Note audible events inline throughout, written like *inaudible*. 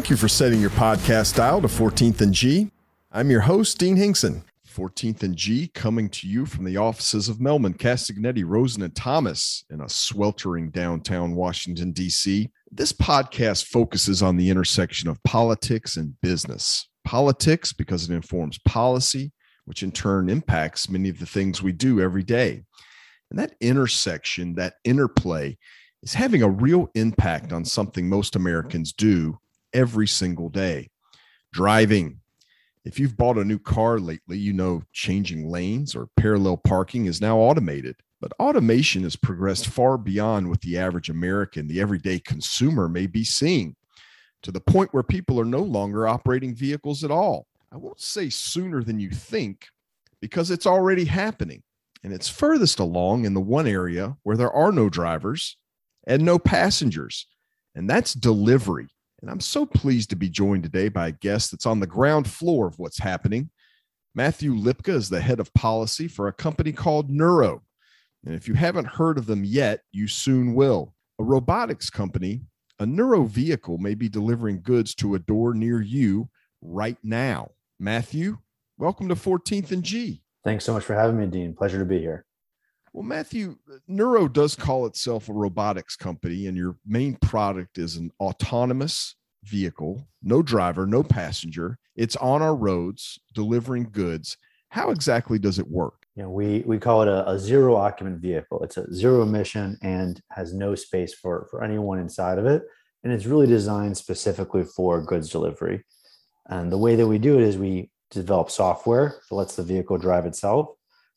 Thank you for setting your podcast dial to 14th and G. I'm your host, Dean Hinkson. 14th and G coming to you from the offices of Mehlman, Castagnetti, Rosen, and Thomas in a sweltering downtown Washington, D.C. This podcast focuses on the intersection of politics and business. Politics, because it informs policy, which in turn impacts many of the things we do every day. And that intersection, that interplay, is having a real impact on something most Americans do every single day driving. If you've bought a new car lately, you know changing lanes or parallel parking is now automated. But automation has progressed far beyond what the average American, the everyday consumer, may be seeing to the point where people are no longer operating vehicles at all. I won't say sooner than you think because it's already happening. And it's furthest along in the one area where there are no drivers and no passengers, and that's delivery. And I'm so pleased to be joined today by a guest that's on the ground floor of what's happening. Matthew Lipka is the head of policy for a company called Nuro. And if you haven't heard of them yet, you soon will. A robotics company, a Nuro vehicle may be delivering goods to a door near you right now. Matthew, welcome to 14th and G. Thanks so much for having me, Dean. Pleasure to be here. Well, Matthew, Nuro does call itself a robotics company, and your main product is an autonomous vehicle, no driver, no passenger. It's on our roads delivering goods. How exactly does it work? You know, we we call it a, a zero occupant vehicle. It's a zero emission and has no space for for anyone inside of it, and it's really designed specifically for goods delivery. And the way that we do it is we develop software that lets the vehicle drive itself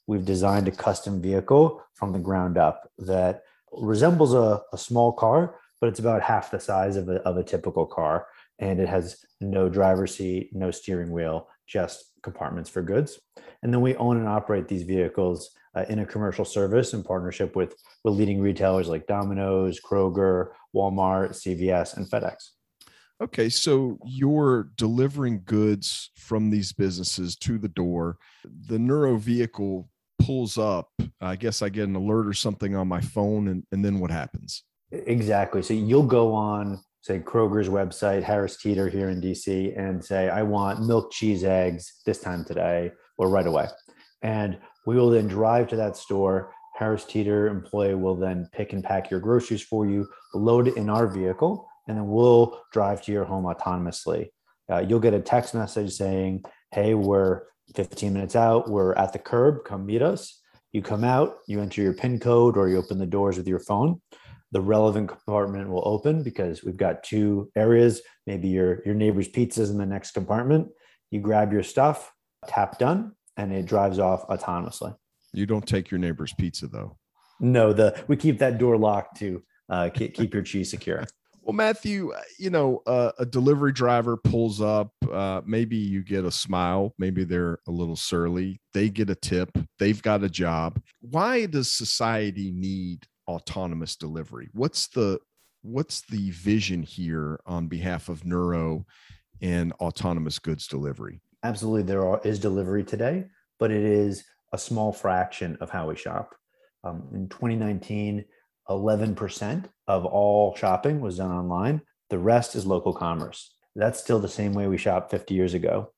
we've designed a custom vehicle from the ground up that resembles a, a small car, but it's about half the size of a, of a typical car. And it has no driver's seat, no steering wheel, just compartments for goods. And then we own and operate these vehicles uh, in a commercial service in partnership with, with leading retailers like Domino's, Kroger, Walmart, CVS, and FedEx. Okay, so you're delivering goods from these businesses to the door. The Nuro vehicle pulls up, I guess I get an alert or something on my phone, and, and then what happens? Exactly. So you'll go on, say, Kroger's website, Harris Teeter here in DC, and say, I want milk, cheese, eggs this time today or right away. And we will then drive to that store. Harris Teeter employee will then pick and pack your groceries for you, load it in our vehicle, and then we'll drive to your home autonomously. Uh, you'll get a text message saying, Hey, we're 15 minutes out, we're at the curb, come meet us. You come out, you enter your PIN code, or you open the doors with your phone. The relevant compartment will open because we've got two areas. Maybe your, your neighbor's pizza is in the next compartment. You grab your stuff, tap done, and it drives off autonomously. You don't take your neighbor's pizza though. No, the we keep that door locked to uh, keep your cheese secure. Well, Matthew, uh, you know, uh, a delivery driver pulls up. Uh, maybe you get a smile. Maybe they're a little surly. They get a tip. They've got a job. Why does society need autonomous delivery? What's the what's the vision here on behalf of Nuro and autonomous goods delivery? Absolutely, there are, is delivery today, but it is a small fraction of how we shop. Um, in 2019, 11% of all shopping was done online. The rest is local commerce. That's still the same way we shopped 50 years ago.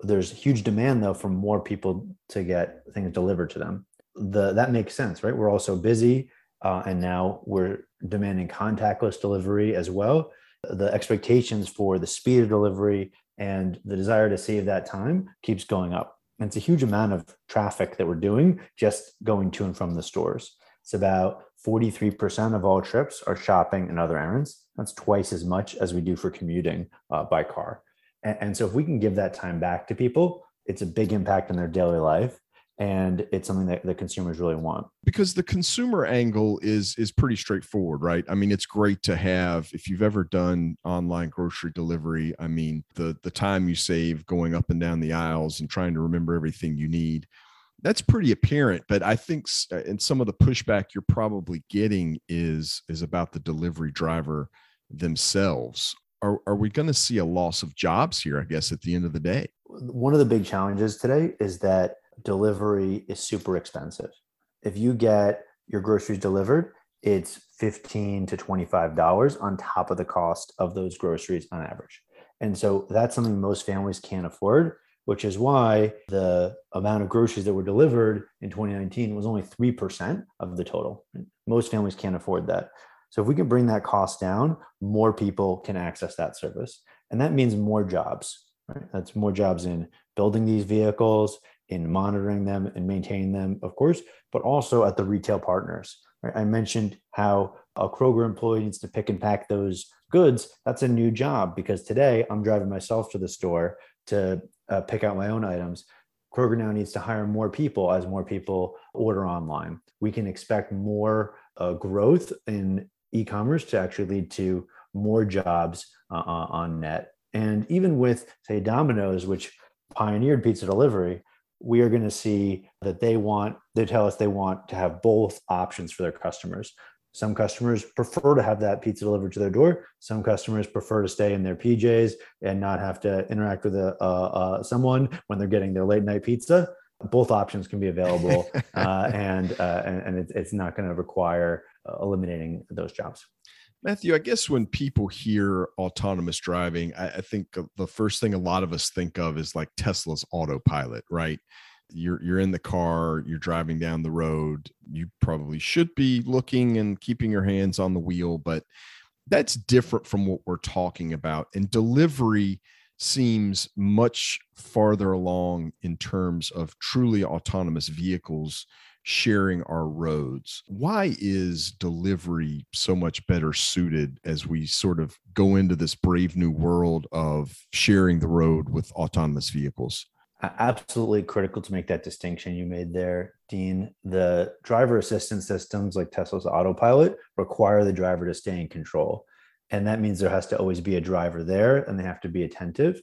There's huge demand though for more people to get things delivered to them. The that makes sense, right? We're all so busy, uh, and now we're demanding contactless delivery as well. The expectations for the speed of delivery and the desire to save that time keeps going up. And it's a huge amount of traffic that we're doing just going to and from the stores. It's about 43% of all trips are shopping and other errands. That's twice as much as we do for commuting uh, by car. And, and so, if we can give that time back to people, it's a big impact on their daily life and it's something that the consumers really want because the consumer angle is is pretty straightforward right i mean it's great to have if you've ever done online grocery delivery i mean the the time you save going up and down the aisles and trying to remember everything you need that's pretty apparent but i think and uh, some of the pushback you're probably getting is is about the delivery driver themselves. Are, are we going to see a loss of jobs here i guess at the end of the day? One of the big challenges today is that delivery is super expensive. If you get your groceries delivered it's 15 to 25 dollars on top of the cost of those groceries on average. And so that's something most families can't afford, which is why the amount of groceries that were delivered in 2019 was only 3% of the total. Most families can't afford that. So if we can bring that cost down, more people can access that service. And that means more jobs, right? That's more jobs in building these vehicles, in monitoring them and maintaining them, of course, but also at the retail partners. Right? I mentioned how a Kroger employee needs to pick and pack those goods. That's a new job because today I'm driving myself to the store to uh, pick out my own items. Kroger now needs to hire more people as more people order online. We can expect more uh, growth in e-commerce to actually lead to more jobs uh, on net. And even with, say, Domino's, which pioneered pizza delivery, we are going to see that they want, they tell us they want to have both options for their customers. Some customers prefer to have that pizza delivered to their door. Some customers prefer to stay in their PJs and not have to interact with a, uh, uh, someone when they're getting their late night pizza. Both options can be available, *laughs* uh, and, uh, and, and it's, it's not going to require uh, eliminating those jobs. Matthew, I guess when people hear autonomous driving, I, I, think the first thing a lot of us think of is like Tesla's autopilot, right? You're you're in the car, you're driving down the road. You probably should be looking and keeping your hands on the wheel, but that's different from what we're talking about. And delivery seems much farther along in terms of truly autonomous vehicles sharing our roads. Why is delivery so much better suited as we sort of go into this brave new world of sharing the road with autonomous vehicles? Absolutely critical to make that distinction you made there, Dean. The driver assistance systems like Tesla's autopilot require the driver to stay in control. And that means there has to always be a driver there and they have to be attentive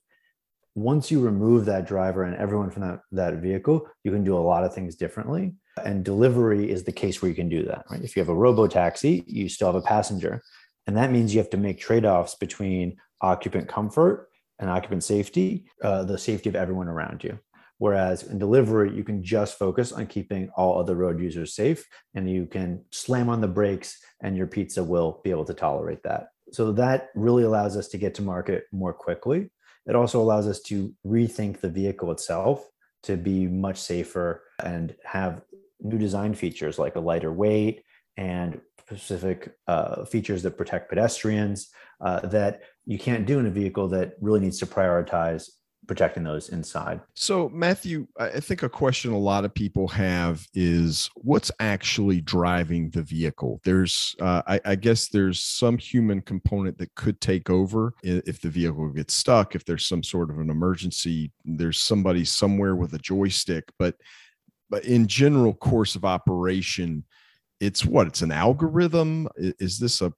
once you remove that driver and everyone from that, that vehicle, you can do a lot of things differently. And delivery is the case where you can do that. Right? If you have a robo taxi, you still have a passenger. And that means you have to make trade offs between occupant comfort and occupant safety, uh, the safety of everyone around you. Whereas in delivery, you can just focus on keeping all other road users safe and you can slam on the brakes and your pizza will be able to tolerate that. So that really allows us to get to market more quickly. It also allows us to rethink the vehicle itself to be much safer and have new design features like a lighter weight and specific uh, features that protect pedestrians uh, that you can't do in a vehicle that really needs to prioritize protecting those inside. So, Matthew, I think a question a lot of people have is what's actually driving the vehicle? There's, uh, I, I, guess, there's some human component that could take over if the vehicle gets stuck, if there's some sort of an emergency, there's somebody somewhere with a joystick. But, but in general course of operation, it's what it's an algorithm is this a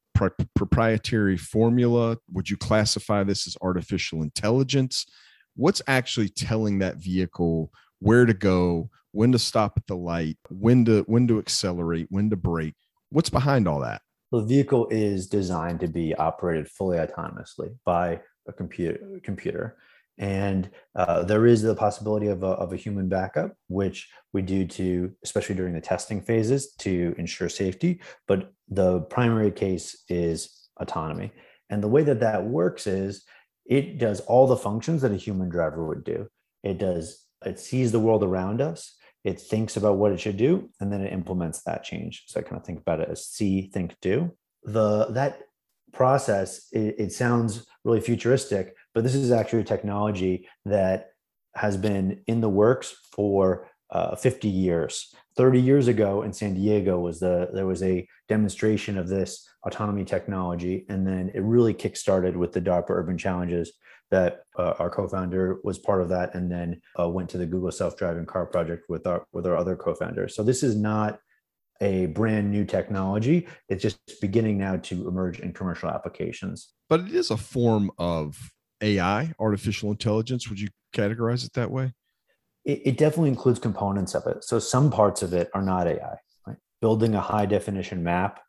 proprietary formula would you classify this as artificial intelligence what's actually telling that vehicle where to go, when to stop at the light, when to when to accelerate, when to brake. What's behind all that? The vehicle is designed to be operated fully autonomously by a computer computer. And uh, there is the possibility of a, of a human backup, which we do to, especially during the testing phases, to ensure safety. But the primary case is autonomy. And the way that that works is it does all the functions that a human driver would do. It does, it sees the world around us, it thinks about what it should do, and then it implements that change. So I kind of think about it as see, think, do. The that process, it, it sounds really futuristic, but this is actually a technology that has been in the works for uh, 50 years. 30 years ago in San Diego was the there was a demonstration of this autonomy technology, and then it really kickstarted with the DARPA Urban Challenges that uh, our co-founder was part of that, and then uh, went to the Google self-driving car project with our with our other co-founders. So this is not a brand new technology; it's just beginning now to emerge in commercial applications. But it is a form of AI, artificial intelligence. Would you categorize it that way? it, it definitely includes components of it. So some parts of it are not AI. Right? Building a high definition map,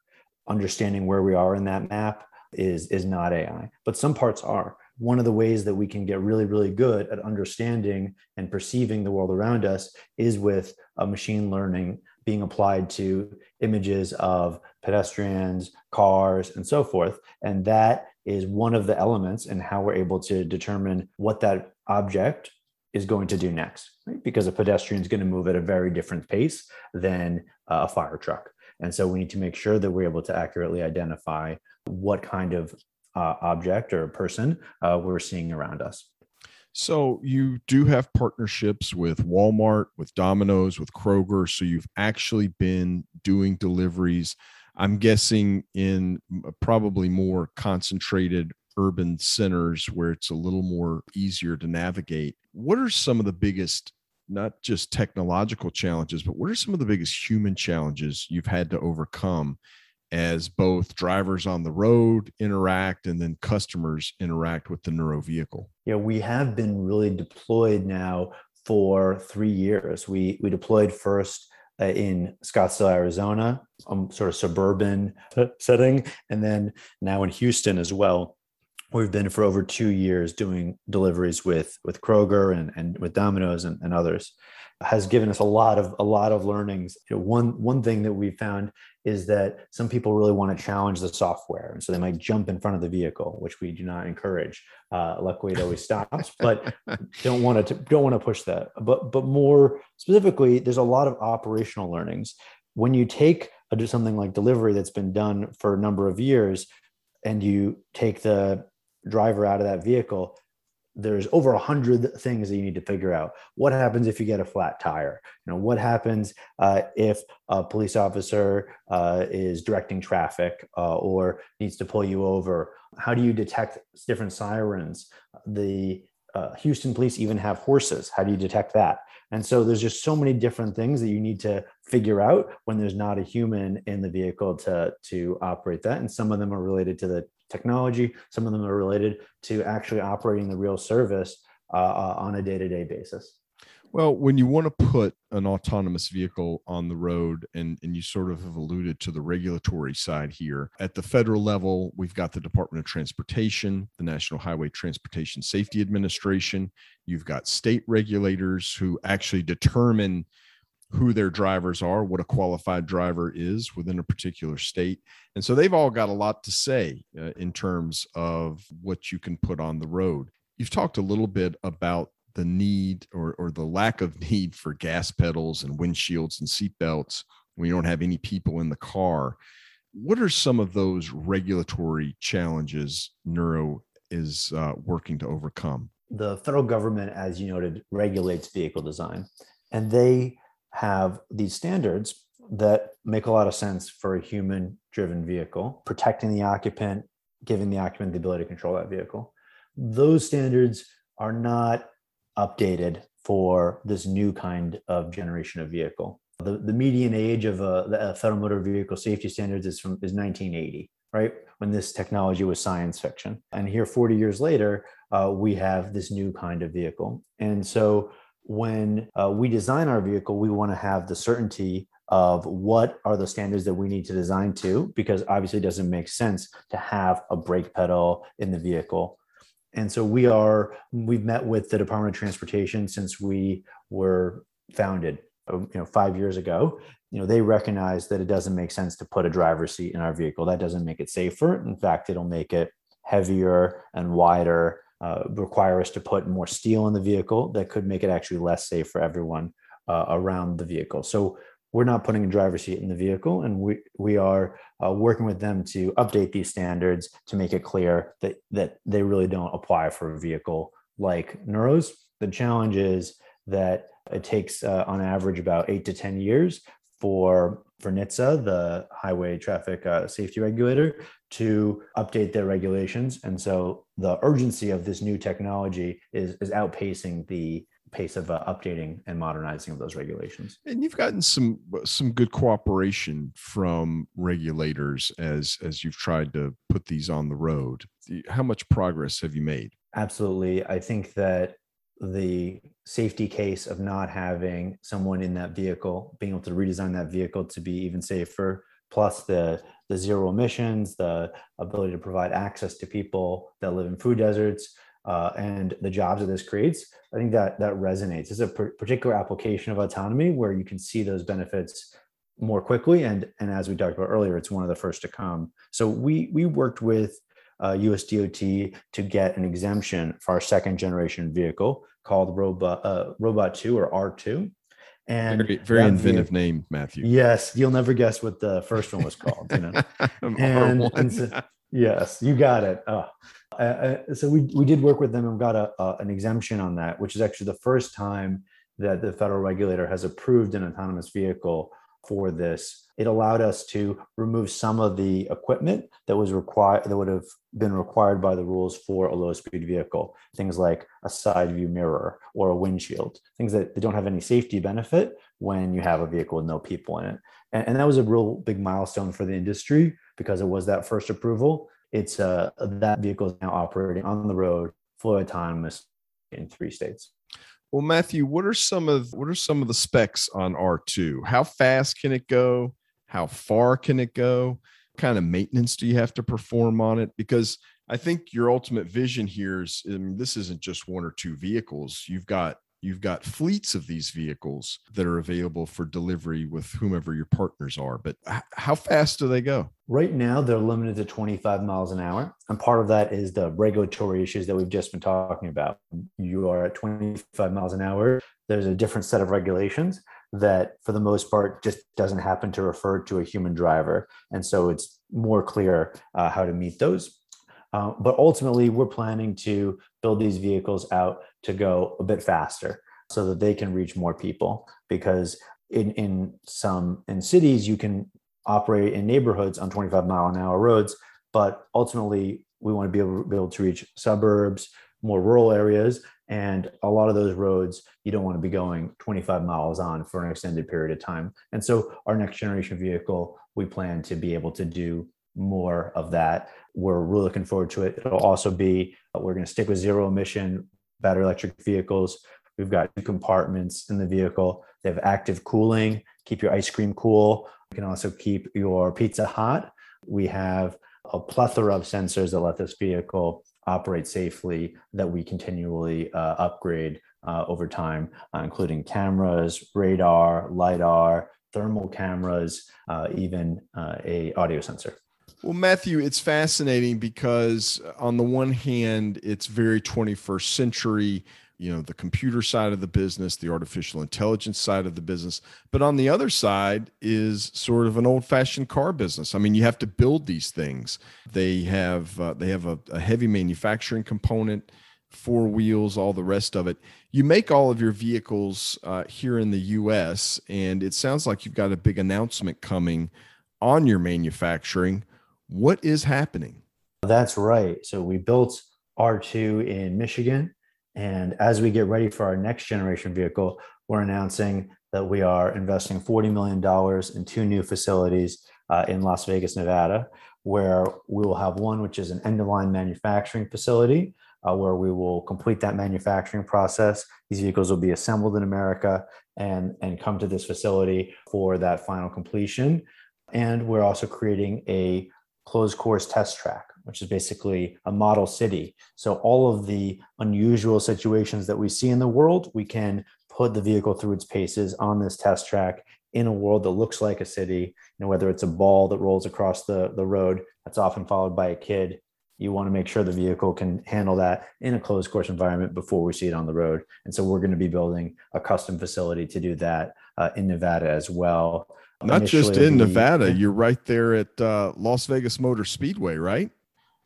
understanding where we are in that map is is not AI, but some parts are. One of the ways that we can get really, really good at understanding and perceiving the world around us is with a machine learning being applied to images of pedestrians, cars, and so forth. And that is one of the elements in how we're able to determine what that object is going to do next, right? Because a pedestrian is going to move at a very different pace than a fire truck. And so we need to make sure that we're able to accurately identify what kind of uh, object or person uh, we're seeing around us. So you do have partnerships with Walmart, with Domino's, with Kroger. So you've actually been doing deliveries. I'm guessing in probably more concentrated urban centers where it's a little more easier to navigate. What are some of the biggest not just technological challenges, but what are some of the biggest human challenges you've had to overcome as both drivers on the road interact and then customers interact with the Nuro vehicle? Yeah, we have been really deployed now for three years. We we deployed first uh, in Scottsdale, Arizona, um, sort of suburban setting, and then now in Houston as well. We've been for over two years doing deliveries with with Kroger and, and with Domino's and, and others has given us a lot of a lot of learnings. You know, one one thing that we found is that some people really want to challenge the software, and so they might jump in front of the vehicle, which we do not encourage. Uh, luckily, it always stops, *laughs* but don't want to don't want to push that. But but more specifically, there's a lot of operational learnings when you take a, something like delivery that's been done for a number of years, and you take the driver out of that vehicle there's over a hundred things that you need to figure out. What happens if you get a flat tire? You know, what happens uh, if a police officer uh, is directing traffic uh, or needs to pull you over? How do you detect different sirens? The uh, Houston police even have horses. How do you detect that? And so there's just so many different things that you need to figure out when there's not a human in the vehicle to to operate that. And some of them are related to the technology. Some of them are related to actually operating the real service uh, uh, on a day to day basis. Well, when you want to put an autonomous vehicle on the road, and, and you sort of have alluded to the regulatory side here, at the federal level, we've got the Department of Transportation, the National Highway Transportation Safety Administration. You've got state regulators who actually determine who their drivers are, what a qualified driver is within a particular state. And so they've all got a lot to say uh, in terms of what you can put on the road. You've talked a little bit about the need or, or the lack of *laughs* need for gas pedals and windshields and seatbelts when you don't have any people in the car. What are some of those regulatory challenges Nuro is uh, working to overcome? The federal government, as you noted, regulates vehicle design, and they have these standards that make a lot of sense for a human driven vehicle, protecting the occupant, giving the occupant the ability to control that vehicle. Those standards are not updated for this new kind of generation of vehicle. The, the median age of a, the federal motor vehicle safety standards is from is 1980, right? When this technology was science fiction. And here, 40 years later, uh, we have this new kind of vehicle. And so when uh, we design our vehicle, we want to have the certainty of what are the standards that we need to design to, because obviously it doesn't make sense to have a brake pedal in the vehicle. And so we are, we've met with the Department of Transportation since we were founded, uh, you know, five years ago. You know, they recognize that it doesn't make sense to put a driver's seat in our vehicle. That doesn't make it safer. In fact, it'll make it heavier and wider uh, require us to put more steel in the vehicle that could make it actually less safe for everyone uh, around the vehicle. So we're not putting a driver's seat in the vehicle, and we we are uh, working with them to update these standards to make it clear that that they really don't apply for a vehicle like Nuro's. The challenge is that it takes uh, on average about eight to ten years for for NHTSA, the highway traffic uh, safety regulator, to update their regulations. And so the urgency of this new technology is, is outpacing the pace of uh, updating and modernizing of those regulations. And you've gotten some some good cooperation from regulators as as you've tried to put these on the road. How much progress have you made? Absolutely. I think that the safety case of not having someone in that vehicle, being able to redesign that vehicle to be even safer, plus the the zero emissions, the ability to provide access to people that live in food deserts, uh, and the jobs that this creates, I think that that resonates. It's a particular application of autonomy where you can see those benefits more quickly, and and as we talked about earlier, it's one of the first to come. So we we worked with uh, US DOT to get an exemption for our second generation vehicle called Robot, uh, Robot 2 or R2. And very, very inventive vehicle, name, Matthew. Yes, you'll never guess what the first one was called. You know, *laughs* and, and so, yes, you got it. Oh. Uh, uh, so we we did work with them and got a, uh, an exemption on that, which is actually the first time that the federal regulator has approved an autonomous vehicle for this. It allowed us to remove some of the equipment that was required that would have been required by the rules for a low speed vehicle. Things like a side view mirror or a windshield, things that they don't have any safety benefit when you have a vehicle with no people in it. And, and that was a real big milestone for the industry because it was that first approval. It's uh, that vehicle is now operating on the road, fully autonomous in three states. Well, Matthew, what are some of what are some of the specs on R2? How fast can it go? How far can it go? What kind of maintenance do you have to perform on it? Because I think your ultimate vision here is I mean, this isn't just one or two vehicles. You've got you've got fleets of these vehicles that are available for delivery with whomever your partners are. But how fast do they go? Right now, they're limited to 25 miles an hour. And part of that is the regulatory issues that we've just been talking about. You are at 25 miles an hour, there's a different set of regulations that, for the most part, just doesn't happen to refer to a human driver. And so it's more clear uh, how to meet those. Uh, but ultimately, we're planning to build these vehicles out to go a bit faster so that they can reach more people. Because in, in some in cities, you can operate in neighborhoods on 25 mile an hour roads, but ultimately, we want to be able, be able to reach suburbs, more rural areas, and a lot of those roads you don't want to be going 25 miles on for an extended period of time. And so, our next generation vehicle, we plan to be able to do more of that. We're really looking forward to it. It'll also be, uh, we're going to stick with zero emission battery electric vehicles. We've got two compartments in the vehicle. They have active cooling, keep your ice cream cool. You can also keep your pizza hot. We have a plethora of sensors that let this vehicle operate safely that we continually uh, upgrade uh, over time, uh, including cameras, radar, lidar, thermal cameras, uh, even uh, a audio sensor. Well, Matthew, it's fascinating because uh, on the one hand, it's very 21st century, you know, the computer side of the business, the artificial intelligence side of the business. But on the other side is sort of an old fashioned car business. I mean, you have to build these things. They have, uh, they have a, a heavy manufacturing component, four wheels, all the rest of it. You make all of your vehicles uh, here in the US, and it sounds like you've got a big announcement coming on your manufacturing what is happening? That's right. So we built R2 in Michigan. And as we get ready for our next generation vehicle, we're announcing that we are investing $40 million in two new facilities uh, in Las Vegas, Nevada, where we will have one, which is an end of line manufacturing facility, uh, where we will complete that manufacturing process. These vehicles will be assembled in America and, and come to this facility for that final completion. And we're also creating a closed course test track, which is basically a model city. So all of the unusual situations that we see in the world, we can put the vehicle through its paces on this test track in a world that looks like a city. You know, whether it's a ball that rolls across the, the road, that's often followed by a kid. You want to make sure the vehicle can handle that in a closed course environment before we see it on the road. And so we're going to be building a custom facility to do that uh, in Nevada as well. Not just in Nevada, you're right there at uh, Las Vegas Motor Speedway, right?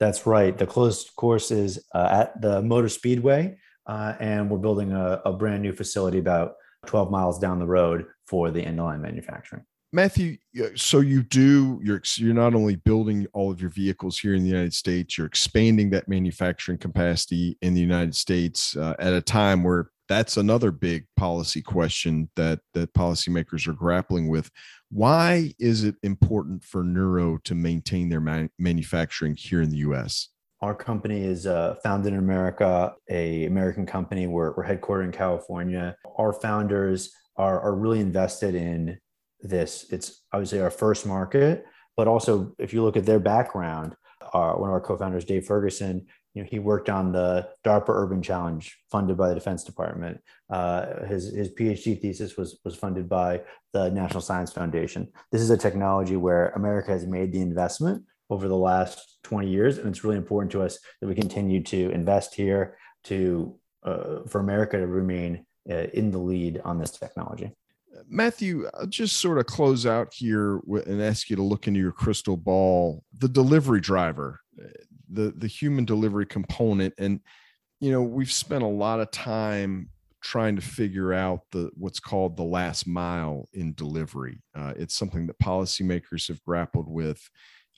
That's right. The closed course is uh, at the Motor Speedway, uh, and we're building a, a, brand new facility about 12 miles down the road for the end line manufacturing. Matthew, so you do you're you're not only building all of your vehicles here in the United States, you're expanding that manufacturing capacity in the United States uh, at a time where that's another big policy question that that policymakers are grappling with. Why is it important for Nuro to maintain their man- manufacturing here in the U.S.? Our company is uh, founded in America, a American company. We're, we're headquartered in California. Our founders are, are really invested in this. It's obviously our first market, but also if you look at their background, uh, one of our co-founders, Dave Ferguson, you know, he worked on the DARPA Urban Challenge funded by the Defense Department. Uh, his, his PhD thesis was, was funded by the National Science Foundation. This is a technology where America has made the investment over the last 20 years. And it's really important to us that we continue to invest here to uh, for America to remain uh, in the lead on this technology. Matthew, I'll just sort of close out here and ask you to look into your crystal ball. The delivery driver, the the human delivery component, and you know we've spent a lot of time trying to figure out the what's called the last mile in delivery. Uh, it's something that policymakers have grappled with.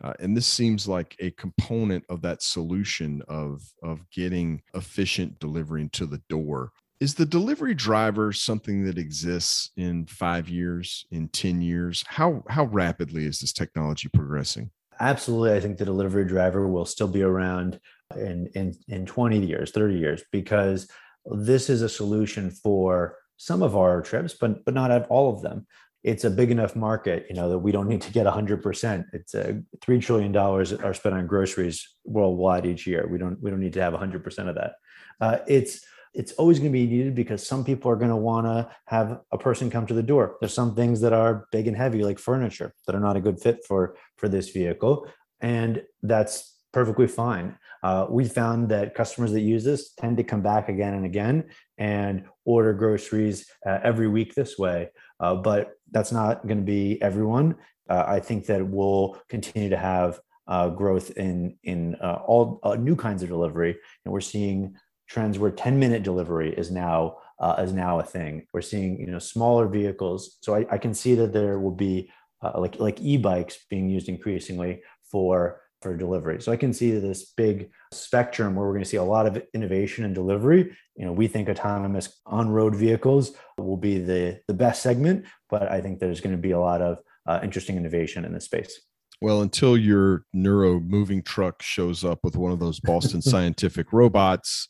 Uh, and this seems like a component of that solution of, of getting efficient delivery to the door. Is the delivery driver something that exists in five years, in 10 years? How, how rapidly is this technology progressing? Absolutely. I think the delivery driver will still be around in, in, in 20 years, 30 years, because this is a solution for some of our trips, but but not all of them. It's a big enough market, you know, that we don't need to get 100%. It's a three trillion dollars are spent on groceries worldwide each year. We don't we don't need to have 100% of that. Uh, it's it's always going to be needed because some people are going to want to have a person come to the door. There's some things that are big and heavy, like furniture, that are not a good fit for for this vehicle, and that's perfectly fine. Uh, we found that customers that use this tend to come back again and again and order groceries uh, every week this way. Uh, but that's not going to be everyone. Uh, I think that we'll continue to have uh, growth in in uh, all new kinds of delivery, and we're seeing trends where 10 minute delivery is now is now a thing. We're seeing you know smaller vehicles, so I, I can see that there will be like like e-bikes being used increasingly for for delivery. So I can see this big spectrum where we're going to see a lot of innovation and delivery. You know, we think autonomous on-road vehicles will be the the best segment, but I think there's going to be a lot of uh, interesting innovation in this space. Well, until your Nuro moving truck shows up with one of those Boston *laughs* Scientific robots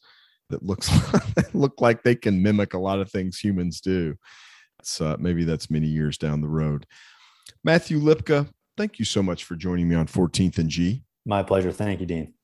that looks *laughs* look like they can mimic a lot of things humans do. So uh, maybe that's many years down the road. Matthew Lipka, thank you so much for joining me on 14th and G. My pleasure. Thank you, Dean.